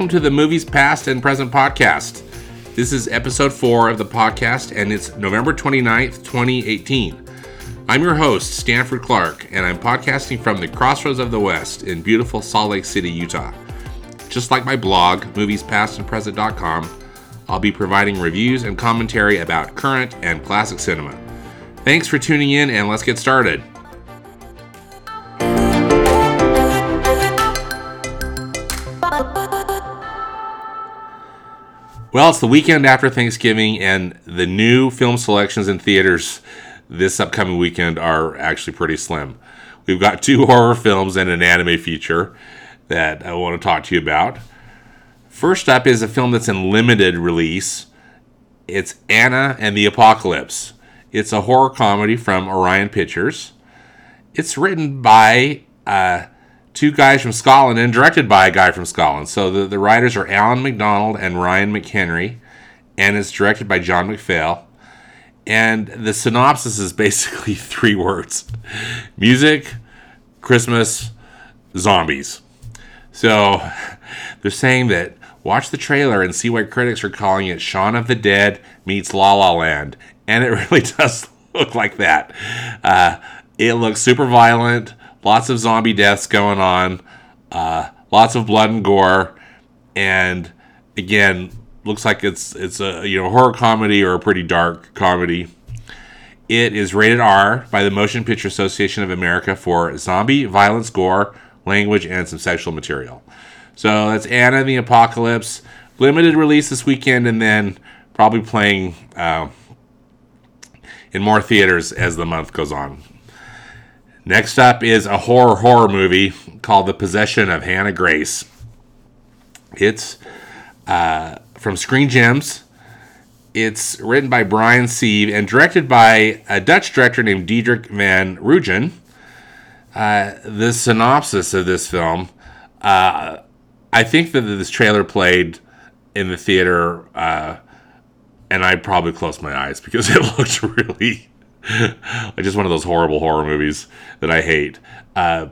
welcome to the Movies Past and Present podcast. This is episode four of the podcast, and it's November 29th, 2018. I'm your host, Stanford Clark, and I'm podcasting from the crossroads of the West in beautiful Salt Lake City, Utah. Just like my blog, moviespastandpresent.com, I'll be providing reviews and commentary about current and classic cinema. Thanks for tuning in, and let's get started. Well, it's the weekend after Thanksgiving, and the new film selections in theaters this upcoming weekend are actually pretty slim. We've got two horror films and an anime feature that I want to talk to you about. First up is a film that's in limited release. It's Anna and the Apocalypse. It's a horror comedy from Orion Pictures. It's written by uh, two guys from Scotland and directed by a guy from Scotland. So the, the writers are Alan McDonald and Ryan McHenry, and it's directed by John McPhail. And the synopsis is basically three words music, Christmas, zombies. So they're saying that watch the trailer and see why critics are calling it Shaun of the Dead meets La La Land. And it really does look like that. Uh, it looks super violent lots of zombie deaths going on, uh, lots of blood and gore, and again, looks like it's it's a you know horror comedy or a pretty dark comedy. It is rated R by the Motion Picture Association of America for zombie, violence, gore, language, and some sexual material. So that's Anna and the Apocalypse. Limited release this weekend, and then probably playing uh, in more theaters as the month goes on. Next up is a horror horror movie called The Possession of Hannah Grace. It's uh, from Screen Gems. It's written by Brian Sieve and directed by a Dutch director named Diederik Van Rooijen. Uh, the synopsis of this film, uh, I think that this trailer played in the theater, uh, and I probably closed my eyes because it looked really like just one of those horrible horror movies that I hate. Uh,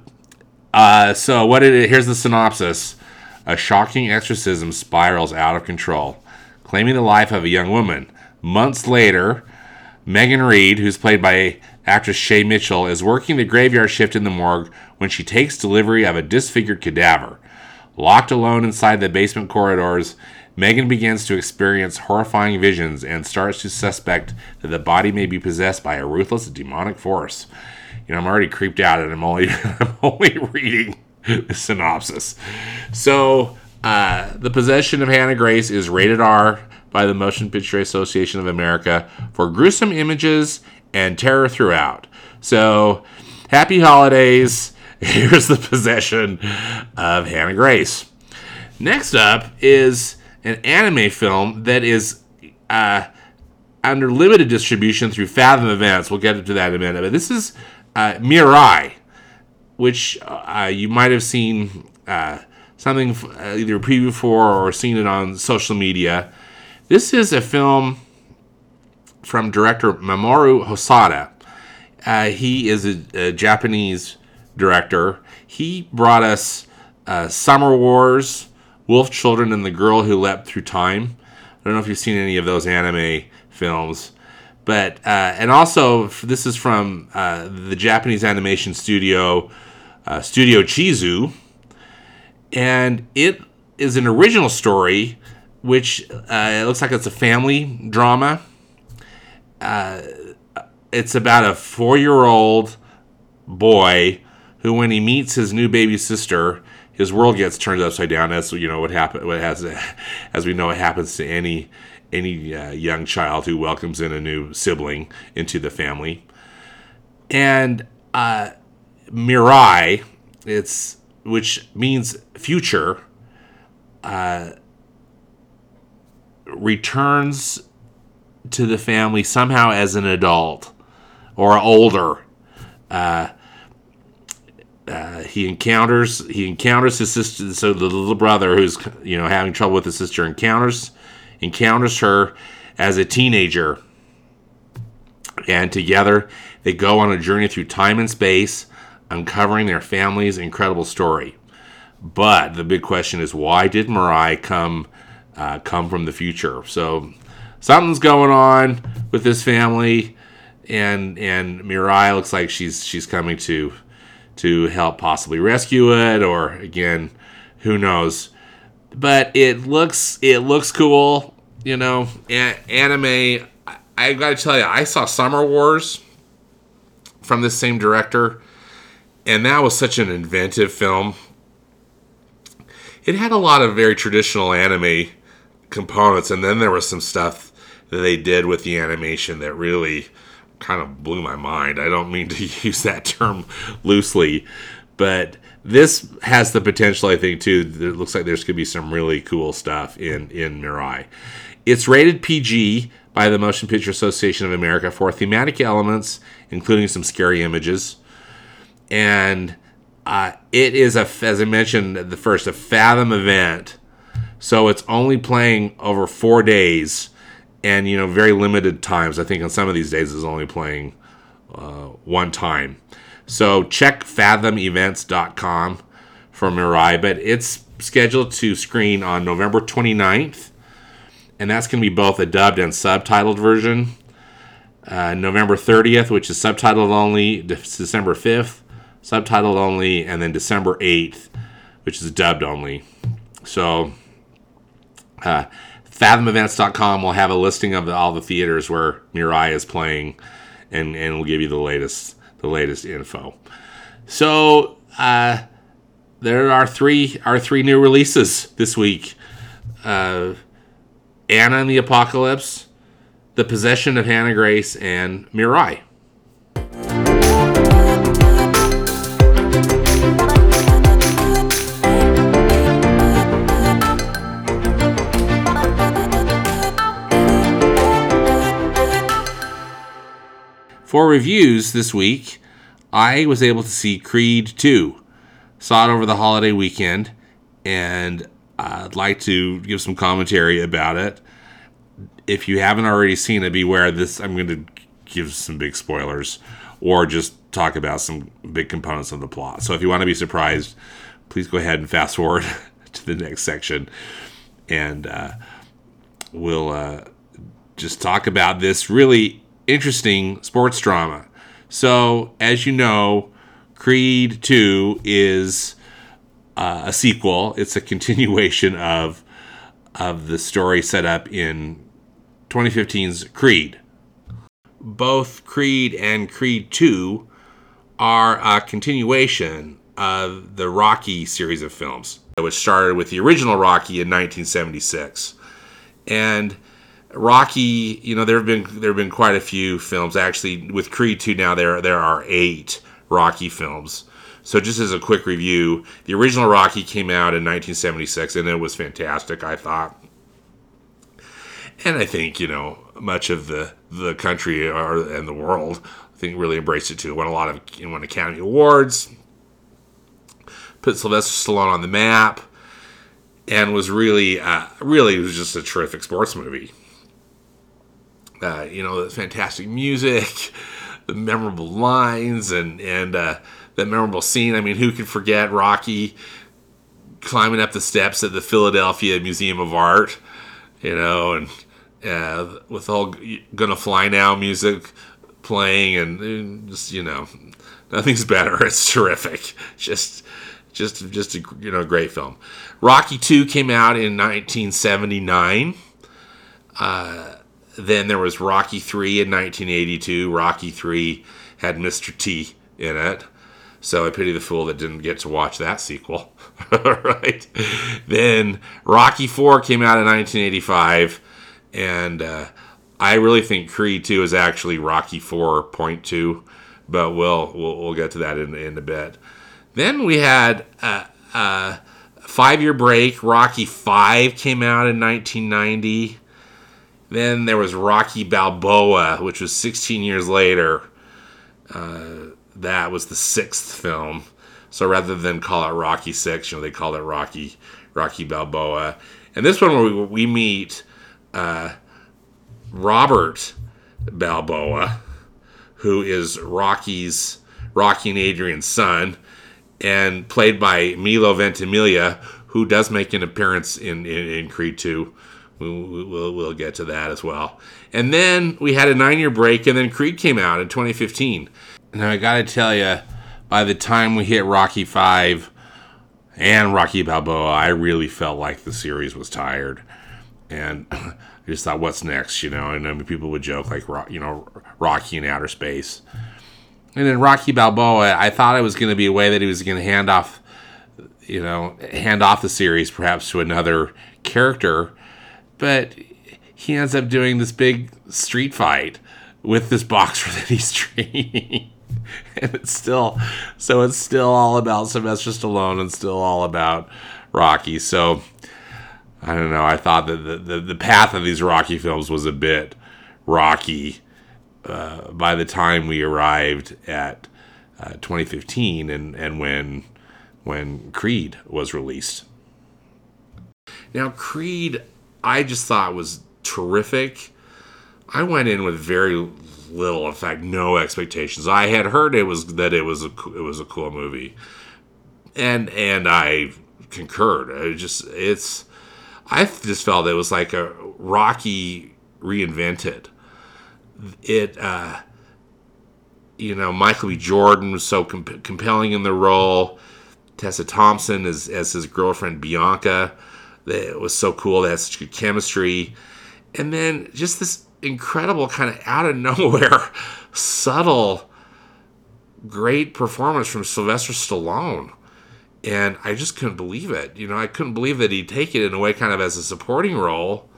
uh, so what did it here's the synopsis: A shocking exorcism spirals out of control, claiming the life of a young woman. Months later, Megan Reed, who's played by actress Shay Mitchell, is working the graveyard shift in the morgue when she takes delivery of a disfigured cadaver. Locked alone inside the basement corridors, Megan begins to experience horrifying visions and starts to suspect that the body may be possessed by a ruthless demonic force. You know, I'm already creeped out and I'm only I'm only reading the synopsis. So, uh, the possession of Hannah Grace is rated R by the Motion Picture Association of America for gruesome images and terror throughout. So, happy holidays. Here's the possession of Hannah Grace. Next up is an anime film that is uh, under limited distribution through Fathom Events. We'll get into that in a minute. But this is uh, Mirai, which uh, you might have seen uh, something uh, either a preview for or seen it on social media. This is a film from director Mamoru Hosoda. Uh, he is a, a, Japanese director. He brought us Summer Wars, Wolf Children and the Girl Who Leapt Through Time. I don't know if you've seen any of those anime films, but uh, and also this is from uh, the Japanese animation studio uh, Studio Chizu, and it is an original story, which uh, it looks like it's a family drama. Uh, it's about a four-year-old boy who, when he meets his new baby sister, his world gets turned upside down. As you know what happen, what has, as we know, it happens to any any uh, young child who welcomes in a new sibling into the family. And uh, Mirai, it's which means future, uh, returns to the family somehow as an adult or older. Uh, uh, he encounters he encounters his sister. So the little brother who's you know having trouble with his sister encounters encounters her as a teenager, and together they go on a journey through time and space, uncovering their family's incredible story. But the big question is, why did Mirai come uh, come from the future? So something's going on with this family, and and Mirai looks like she's she's coming to to help possibly rescue it, or again, who knows? But it looks it looks cool, you know. A- anime. I, I got to tell you, I saw Summer Wars from this same director, and that was such an inventive film. It had a lot of very traditional anime components, and then there was some stuff that they did with the animation that really kind of blew my mind. I don't mean to use that term loosely, but this has the potential, I think, too. It looks like there's going to be some really cool stuff in in Mirai. It's rated PG by the Motion Picture Association of America for thematic elements, including some scary images, and uh, it is a, as I mentioned the first, a Fathom event. So it's only playing over four days, and you know very limited times. I think on some of these days is only playing uh, one time. So check fathomevents.com for Mirai, but it's scheduled to screen on November 29th, and that's going to be both a dubbed and subtitled version. Uh, November 30th, which is subtitled only, December 5th, subtitled only, and then December 8th, which is dubbed only. So, uh, fathomevents.com will have a listing of all the theaters where Mirai is playing, and, and will give you the latest the latest info. So, uh, there are three are three new releases this week. Uh, Anna and the Apocalypse, The Possession of Hannah Grace, and Mirai. For reviews this week, I was able to see Creed 2. Saw it over the holiday weekend, and I'd like to give some commentary about it. If you haven't already seen it, beware this. I'm going to give some big spoilers or just talk about some big components of the plot. So if you want to be surprised, please go ahead and fast forward to the next section, and uh, we'll uh, just talk about this really interesting sports drama. So, as you know, Creed 2 is uh, a sequel. It's a continuation of of the story set up in 2015's Creed. Both Creed and Creed 2 are a continuation of the Rocky series of films, which started with the original Rocky in 1976. And Rocky, you know, there have been there have been quite a few films. Actually, with Creed 2 now there there are eight Rocky films. So just as a quick review, the original Rocky came out in 1976 and it was fantastic, I thought. And I think, you know, much of the the country or and the world I think really embraced it too. Won a lot of won Academy Awards. Put Sylvester Stallone on the map and was really uh, really was just a terrific sports movie uh, you know, the fantastic music, the memorable lines, and and uh, the memorable scene. I mean, who can forget Rocky climbing up the steps at the Philadelphia Museum of Art? You know, and uh, with all "Gonna Fly Now" music playing, and, and just you know, nothing's better. It's terrific. Just just just a you know great film. Rocky Two came out in 1979. Uh, then there was Rocky 3 in 1982. Rocky 3 had Mr. T in it. So I pity the fool that didn't get to watch that sequel. right? Then Rocky 4 came out in 1985. And uh, I really think Creed 2 is actually Rocky 4.2. But we'll, we'll, we'll get to that in, in a bit. Then we had a, a five year break. Rocky 5 came out in 1990. Then there was Rocky Balboa, which was 16 years later. Uh, that was the sixth film. So rather than call it Rocky Six, you know, they called it Rocky Rocky Balboa. And this one we, we meet uh, Robert Balboa, who is Rocky's Rocky and Adrian's son, and played by Milo Ventimiglia, who does make an appearance in, in, in Creed 2. We'll, we'll, we'll, get to that as well. And then we had a nine year break, and then Creed came out in 2015. Now, I got to tell you, by the time we hit Rocky 5 and Rocky Balboa, I really felt like the series was tired. And I just thought, what's next? You know, and I mean, people would joke, like, you know, Rocky in outer space. And then Rocky Balboa, I thought it was going to be a way that he was going to hand off, you know, hand off the series perhaps to another character, but he ends up doing this big street fight with this boxer that he's training. and it's still, so it's still all about Sylvester Stallone and still all about Rocky. So I don't know. I thought that the, the, the path of these Rocky films was a bit rocky uh, by the time we arrived at uh, 2015 and, and when when Creed was released. Now Creed, I just thought was terrific. I went in with very little, in fact, no expectations. I had heard it was that it was a it was a cool movie, and and I concurred. It just it's I just felt it was like a Rocky reinvented it uh, you know Michael B. Jordan was so comp- compelling in the role. Tessa Thompson as as his girlfriend Bianca, it was so cool. They had such good chemistry, and then just this incredible kind of out of nowhere, subtle, great performance from Sylvester Stallone. And I just couldn't believe it. You know, I couldn't believe that he'd take it in a way kind of as a supporting role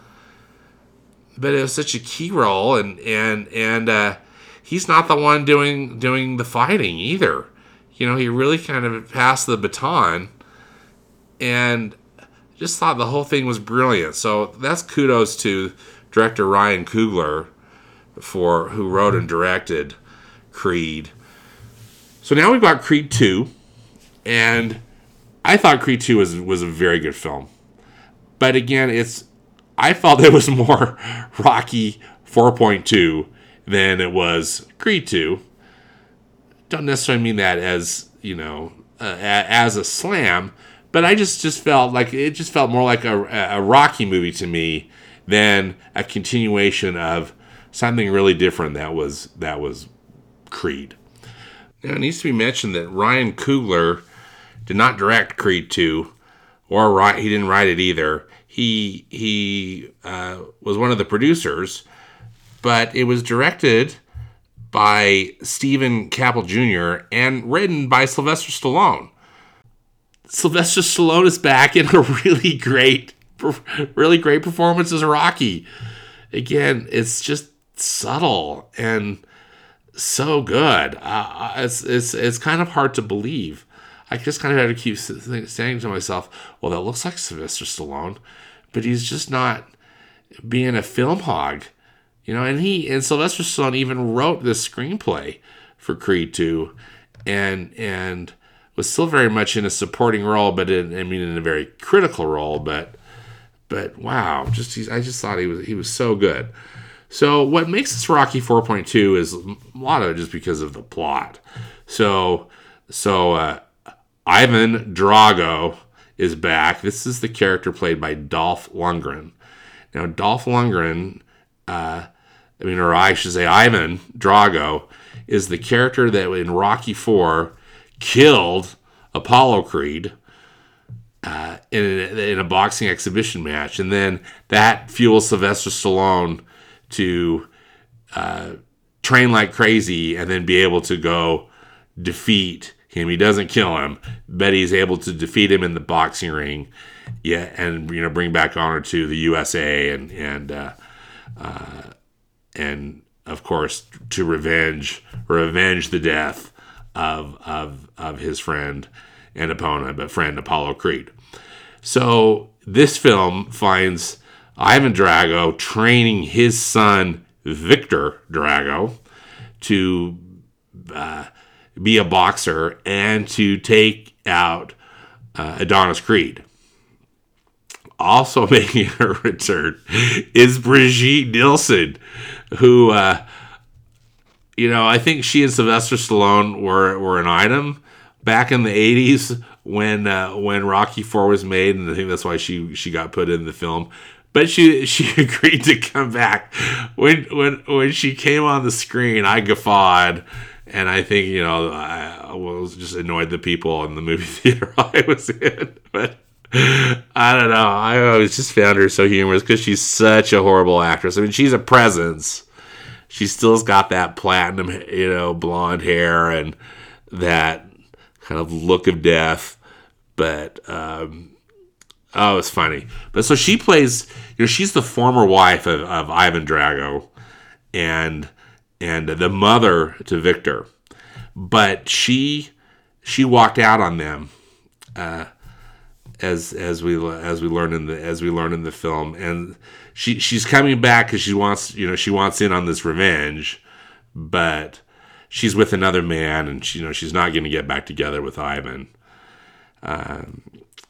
but it was such a key role, and and and uh, he's not the one doing doing the fighting either. You know, he really kind of passed the baton, and just thought the whole thing was brilliant. So that's kudos to director Ryan Coogler for who wrote and directed Creed. So now we've got Creed two, and I thought Creed two was was a very good film, but again, it's I felt it was more Rocky 4.2 than it was Creed 2. Don't necessarily mean that as, you know, uh, as a slam, but I just, just felt like it just felt more like a, a Rocky movie to me than a continuation of something really different that was that was Creed. Now it needs to be mentioned that Ryan Coogler did not direct Creed 2 or write, he didn't write it either he he uh, was one of the producers, but it was directed by Steven Caple Jr. and written by Sylvester Stallone. Sylvester Stallone is back in a really great, really great performance as Rocky. Again, it's just subtle and so good. Uh, it's, it's, it's kind of hard to believe. I just kind of had to keep saying to myself, well, that looks like Sylvester Stallone, but he's just not being a film hog. You know, and he and Sylvester Stallone even wrote this screenplay for Creed 2 and and was still very much in a supporting role, but in, I mean in a very critical role, but but wow, just he's, I just thought he was he was so good. So what makes this Rocky 4.2 is a lot of it just because of the plot. So so uh, Ivan Drago is back. This is the character played by Dolph Lundgren. Now, Dolph Lundgren, uh, I mean, or I should say, Ivan Drago, is the character that in Rocky Four killed Apollo Creed uh, in, a, in a boxing exhibition match, and then that fuels Sylvester Stallone to uh, train like crazy and then be able to go defeat him. He doesn't kill him, but he's able to defeat him in the boxing ring. Yeah, and you know bring back honor to the USA and and uh, uh, and of course to revenge revenge the death of of of his friend and opponent, but friend Apollo Creed. So this film finds Ivan Drago training his son Victor Drago to uh, be a boxer and to take out uh, Adonis Creed. Also making a return is Brigitte Nielsen, who, uh, you know, I think she and Sylvester Stallone were, were an item back in the 80s when uh, when Rocky 4 was made and I think that's why she she got put in the film. But she she agreed to come back. When when when she came on the screen I guffawed and I think you know I was just annoyed the people in the movie theater I was in. But I don't know. I always just found her so humorous because she's such a horrible actress. I mean she's a presence she still's got that platinum you know blonde hair and that kind of look of death but um, oh, it's funny. But so she plays, you know, she's the former wife of, of Ivan Drago, and and the mother to Victor, but she she walked out on them, uh, as as we as we learn in the as we learn in the film, and she she's coming back because she wants you know she wants in on this revenge, but she's with another man, and she you know she's not going to get back together with Ivan. Um,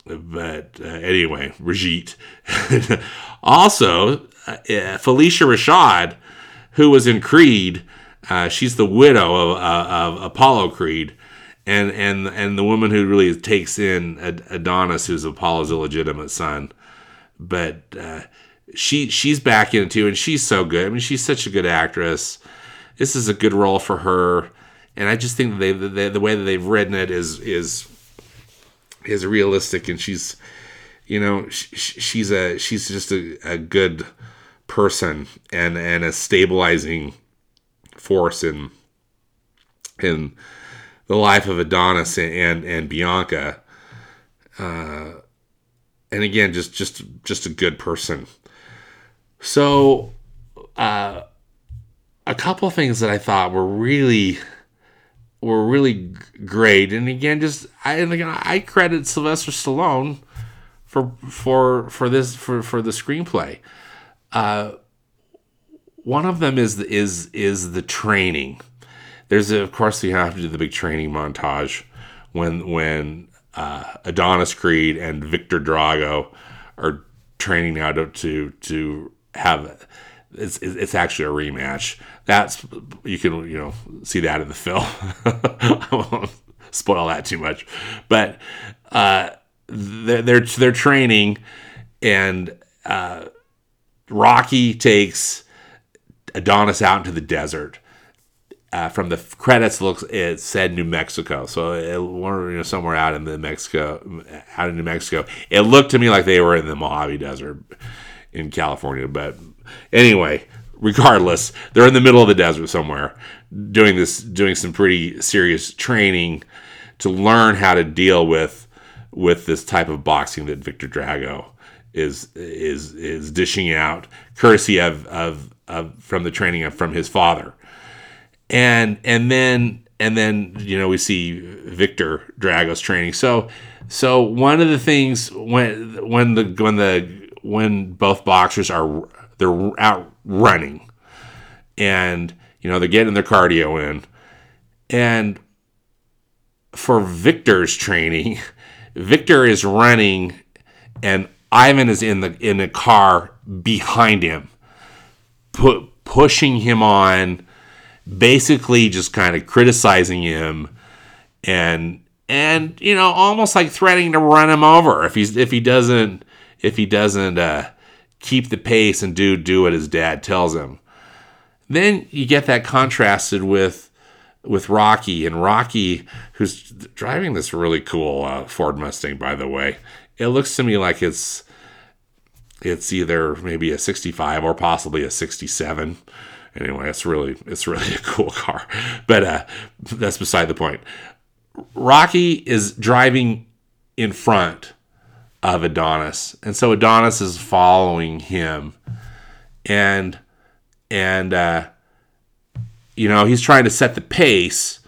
but uh, anyway, Brigitte. also, uh, Phylicia Rashad, who was in Creed, uh, she's the widow of, uh, of, Apollo Creed, and and and the woman who really takes in Adonis, who's Apollo's illegitimate son. But uh, she she's back in it too, and she's so good. I mean, she's such a good actress. This is a good role for her, and I just think they, they the way that they've written it is is is realistic and she's you know she, she's a she's just a, a good person and and a stabilizing force in in the life of Adonis and and, and Bianca uh and again just just just a good person so uh a couple things that I thought were really were really great. And again, just I and again, I credit Sylvester Stallone for for for this for for the screenplay. Uh, one of them is is is the training. There's a, of course you have to do the big training montage when when uh, Adonis Creed and Victor Drago are training to to, to have it's it's actually a rematch. That's you can you know see that in the film. I won't spoil that too much, but uh, they're, they're they're training, and uh, Rocky takes Adonis out into the desert. Uh, from the credits, looks it said New Mexico, so it, you know, somewhere out in the Mexico, out in New Mexico. It looked to me like they were in the Mojave Desert in California, but Anyway, regardless, they're in the middle of the desert somewhere doing this, doing some pretty serious training to learn how to deal with with this type of boxing that Victor Drago is is is dishing out, courtesy of of, of from the training of, from his father, and and then and then you know we see Victor Drago's training. So so one of the things when when the when the when both boxers are they're out running and you know they're getting their cardio in. And for victor's training victor is running and ivan is in the in the car behind him pu- pushing him on basically just kind of criticizing him and and you know almost like threatening to run him over if he's if he doesn't if he doesn't uh, keep the pace and do do what his dad tells him. Then you get that contrasted with with Rocky and Rocky, who's driving this really cool uh, Ford Mustang. By the way, it looks to me like it's it's either maybe a 65 or possibly a 67 anyway it's really it's really a cool car but uh, that's beside the point rocky is driving in front of Adonis. And so Adonis is following him. And and uh you know, he's trying to set the pace,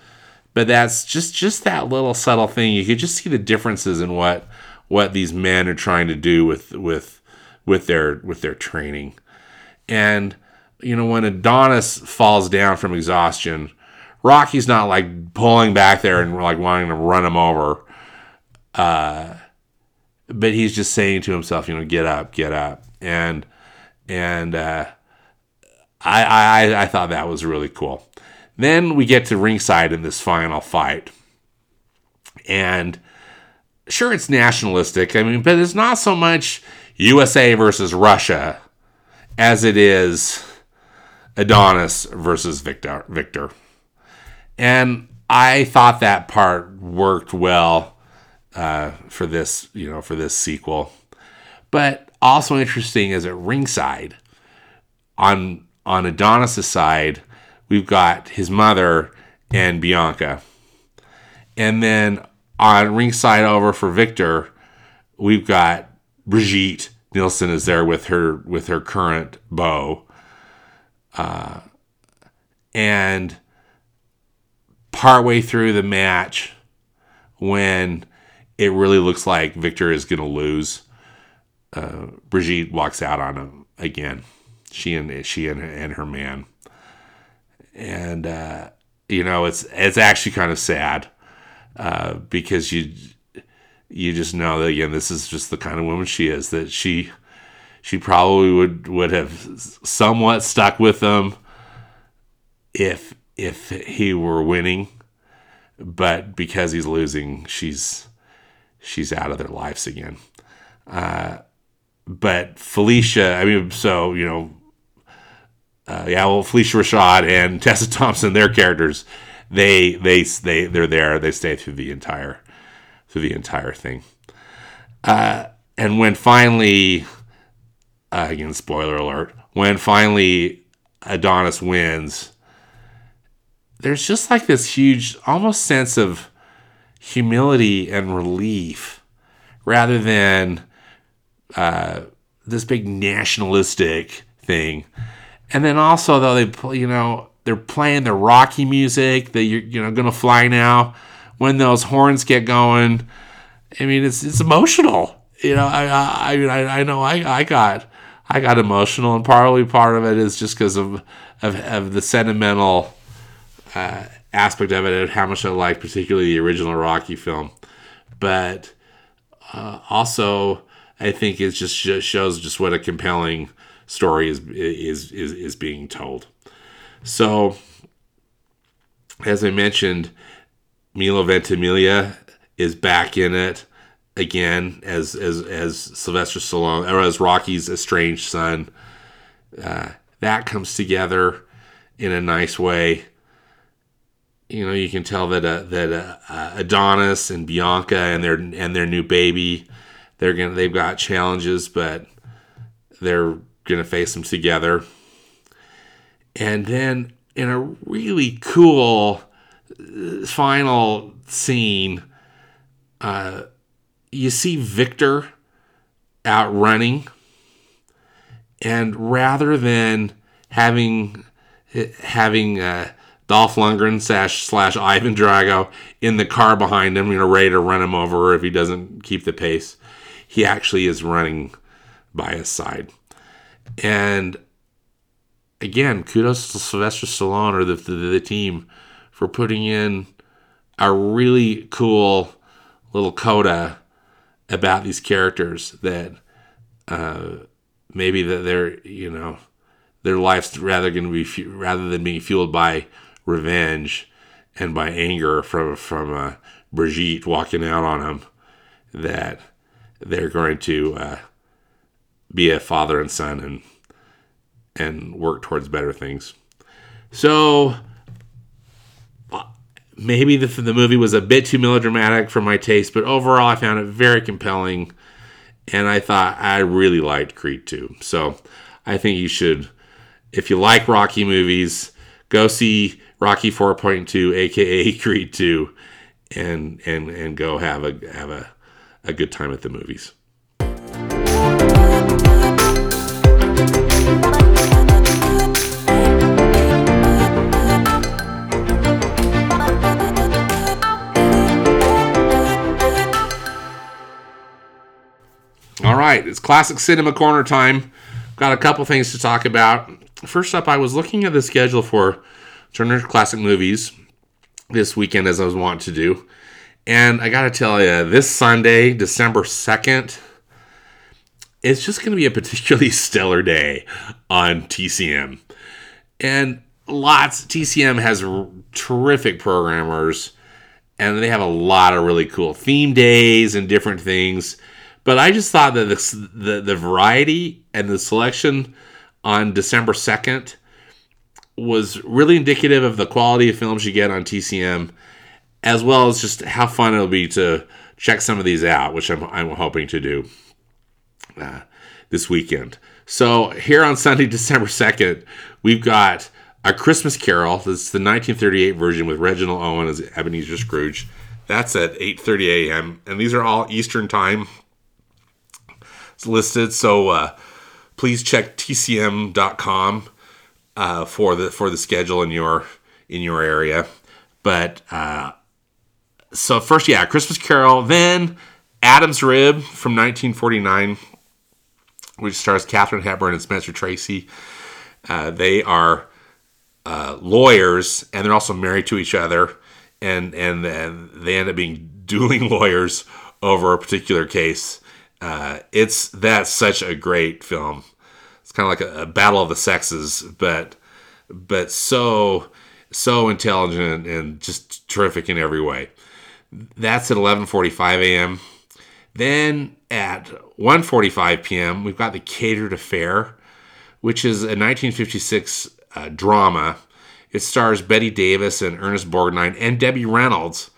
but that's just just that little subtle thing. You could just see the differences in what what these men are trying to do with with with their with their training. And you know, when Adonis falls down from exhaustion, Rocky's not like pulling back there and like wanting to run him over. Uh but he's just saying to himself, you know, get up, get up, and and uh, I, I I thought that was really cool. Then we get to ringside in this final fight, And sure, it's nationalistic. I mean, but it's not so much USA versus Russia as it is Adonis versus Victor. Victor. And I thought that part worked well uh, for this, you know, for this sequel. But also interesting is at ringside on on Adonis' side, we've got his mother and Bianca. And then on ringside over for Victor, we've got Brigitte Nielsen is there with her with her current beau. Uh, and partway through the match, when it really looks like Victor is going to lose, uh, Brigitte walks out on him again. She and she and, and her man, and uh, you know it's it's actually kind of sad uh, because you you just know that again this is just the kind of woman she is that she she probably would would have somewhat stuck with them if if he were winning. But because he's losing she's she's out of their lives again. Uh, but Phylicia I mean so you know uh, yeah well Phylicia Rashad and Tessa Thompson their characters. They they they they're there. They stay through the entire through the entire thing. Uh, and when finally, uh, again, spoiler alert, when finally Adonis wins, there's just like this huge, almost sense of humility and relief rather than uh, this big nationalistic thing. And then also, though, they, you know, they're playing the Rocky music that you're, you know, to fly now when those horns get going. I mean, it's it's emotional. You know, I I I, I know I, I got I got emotional, and partly part of it is just because of, of of the sentimental uh, aspect of it, and how much I like, particularly the original Rocky film. But uh, also, I think it just shows just what a compelling story is is is is being told. So, as I mentioned, Milo Ventimiglia is back in it again as as as Sylvester Stallone or as Rocky's estranged son. Uh, that comes together in a nice way. You know, you can tell that uh, that uh, uh Adonis and Bianca and their and their new baby, they're gonna they've got challenges, but they're gonna face them together. And then in a really cool final scene, uh, you see Victor out running, and rather than having having uh, Dolph Lundgren slash slash Ivan Drago in the car behind him, you know, ready to run him over if he doesn't keep the pace, he actually is running by his side, and again, kudos to Sylvester Stallone or the, the, the team for putting in a really cool little coda about these characters that uh, maybe that they're you know their life's rather going to be rather than being fueled by revenge and by anger from from uh, Brigitte walking out on him that they're going to uh, be a father and son and and work towards better things. So maybe the, the movie was a bit too melodramatic for my taste, but overall I found it very compelling. And I thought I really liked Creed 2. So I think you should, if you like Rocky movies, go see Rocky 4.2, aka Creed 2, and and and go have a have a, a good time at the movies. All right, it's classic cinema corner time. Got a couple things to talk about. First up, I was looking at the schedule for Turner Classic Movies this weekend, as I was wont to do. And I got to tell you, this Sunday, December 2nd, it's just going to be a particularly stellar day on TCM. And lots, TCM has terrific programmers and they have a lot of really cool theme days and different things. But I just thought that the the, the variety and the selection on December second was really indicative of the quality of films you get on TCM, as well as just how fun it'll be to check some of these out, which I'm, I'm hoping to do uh, this weekend. So here on Sunday, December 2nd, we've got A Christmas Carol. This is the 1938 version with Reginald Owen as Ebenezer Scrooge. That's at 8.30 a.m. And these are all Eastern Time it's listed. So uh, please check tcm.com uh, for the for the schedule in your in your area. But uh, so first, yeah, Christmas Carol, then Adam's Rib from 1949, which stars Katharine Hepburn and Spencer Tracy. Uh, they are uh, lawyers, and they're also married to each other, and and and they end up being dueling lawyers over a particular case. Uh, it's that's such a great film. It's kind of like a, a, battle of the sexes, but but so so intelligent and just terrific in every way. That's at 11:45 a.m. Then at 1:45 p.m. we've got the Catered Affair, which is a 1956 uh, drama. It stars Bette Davis and Ernest Borgnine and Debbie Reynolds,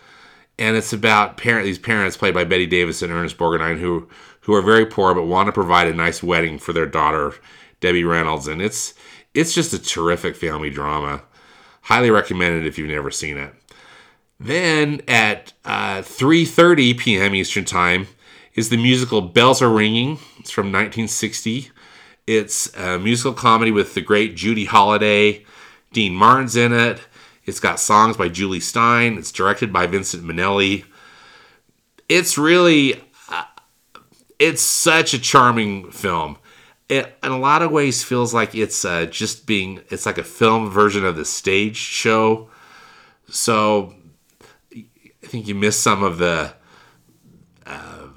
and it's about parent these parents played by Bette Davis and Ernest Borgnine who who are very poor but want to provide a nice wedding for their daughter Debbie Reynolds, and it's it's just a terrific family drama. Highly recommended if you've never seen it. Then at uh, 3:30 p.m. Eastern Time is the musical Bells Are Ringing. It's from 1960. It's a musical comedy with the great Judy Holliday. Dean Martin's in it. It's got songs by Jule Styne. It's directed by Vincent Minnelli. It's really, uh, it's such a charming film. It, in a lot of ways, feels like it's uh, just being, it's like a film version of the stage show. So I think you miss some of the, uh,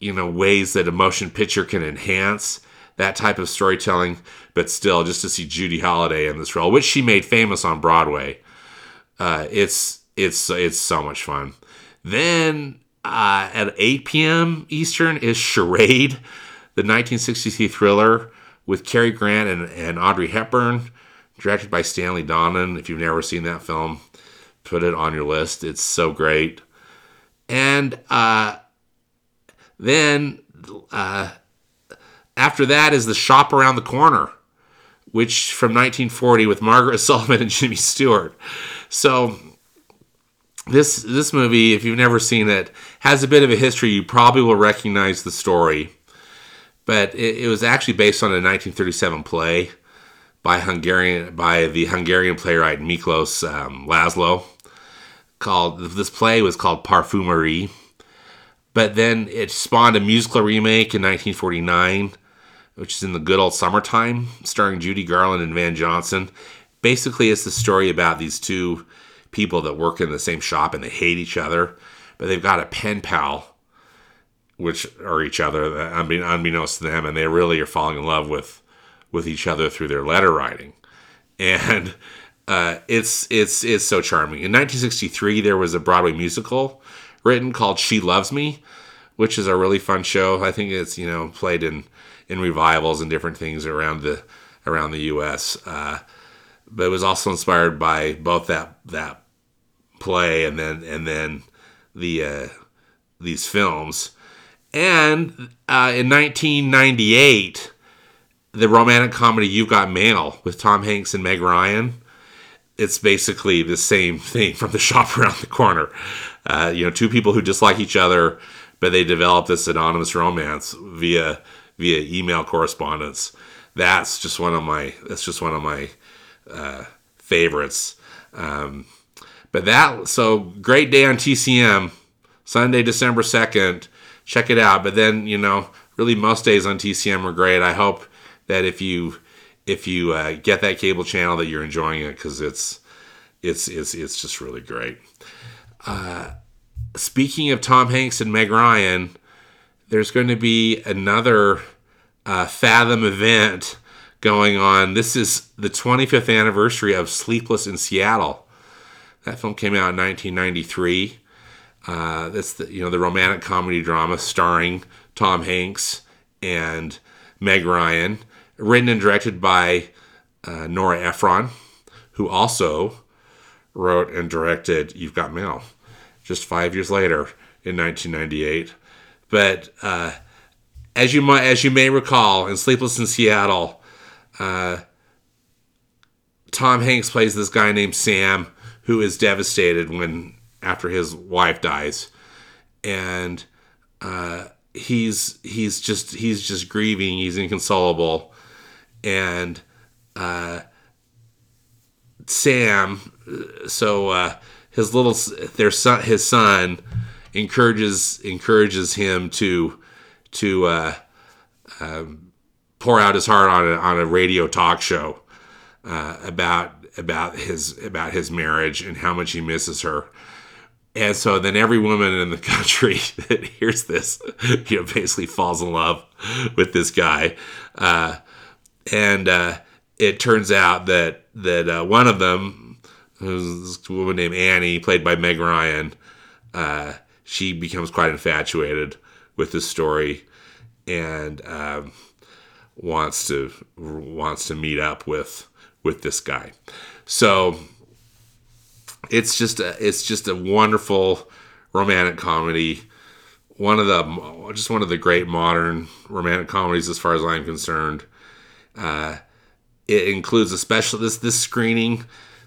you know, ways that a motion picture can enhance that type of storytelling. But still, just to see Judy Holliday in this role, which she made famous on Broadway, uh, it's it's it's so much fun. Then uh, at 8 p.m. Eastern is Charade, the 1963 thriller with Cary Grant and, and Audrey Hepburn, directed by Stanley Donen. If you've never seen that film, put it on your list. It's so great. And uh, then uh, after that is The Shop Around the Corner, which from 1940 with Margaret Sullavan and Jimmy Stewart. So this this movie, if you've never seen it, has a bit of a history. You probably will recognize the story, but it, it was actually based on a 1937 play by Hungarian by the Hungarian playwright Miklos um, Laszlo called this play was called Parfumerie, but then it spawned a musical remake in 1949, which is in the good old summertime, starring Judy Garland and Van Johnson. Basically, it's the story about these two people that work in the same shop and they hate each other, but they've got a pen pal, which are each other, unbeknownst to them, and they really are falling in love with with each other through their letter writing, and uh, it's it's it's so charming. In 1963, there was a Broadway musical written called She Loves Me, which is a really fun show. I think it's you know played in in revivals and different things around the around the U.S. Uh, but it was also inspired by both that that play and then and then the uh, these films. And uh, in 1998, the romantic comedy "You've Got Mail" with Tom Hanks and Meg Ryan it's basically the same thing from the shop around the corner. Uh, you know, two people who dislike each other, but they develop this anonymous romance via via email correspondence. That's just one of my that's just one of my uh, favorites. Um, but that so great day on TCM, Sunday, December second. Check it out. But then you know, really most days on TCM are great. I hope that if you if you uh, get that cable channel that you're enjoying it because it's it's it's it's just really great. Uh, speaking of Tom Hanks and Meg Ryan, there's going to be another uh, Fathom event going on. This is the 25th anniversary of Sleepless in Seattle. That film came out in 1993. Uh, that's the you know the romantic comedy drama starring Tom Hanks and Meg Ryan, written and directed by uh, Nora Ephron, who also wrote and directed You've Got Mail, just five years later in 1998. But uh, as you might, as you may recall, in Sleepless in Seattle, uh, Tom Hanks plays this guy named Sam who is devastated when after his wife dies, and uh, he's he's just he's just grieving. He's inconsolable, and uh, Sam. So uh, his little their son his son encourages encourages him to to uh, um, pour out his heart on a, on a radio talk show uh, about about his about his marriage and how much he misses her. And so then every woman in the country that hears this, you know, basically falls in love with this guy. Uh, and uh, it turns out that that uh, one of them, this woman named Annie, played by Meg Ryan, uh, she becomes quite infatuated with this story and um, wants to wants to meet up with with this guy. So it's just a, it's just a wonderful romantic comedy. One of the just one of the great modern romantic comedies as far as I'm concerned. Uh, it includes a special this this screening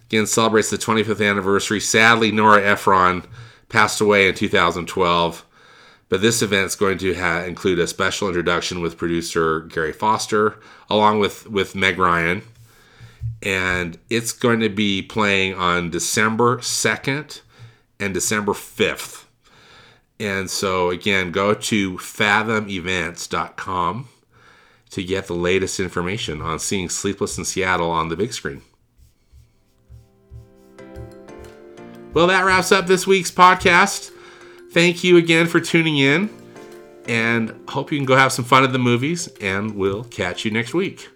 again celebrates the 25th anniversary. Sadly, Nora Ephron passed away in 2012. But this event is going to ha- include a special introduction with producer Gary Foster, along with, with Meg Ryan. And it's going to be playing on December 2nd and December 5th. And so, again, go to fathomevents.com to get the latest information on seeing Sleepless in Seattle on the big screen. Well, that wraps up this week's podcast. Thank you again for tuning in, and hope you can go have some fun at the movies, and we'll catch you next week.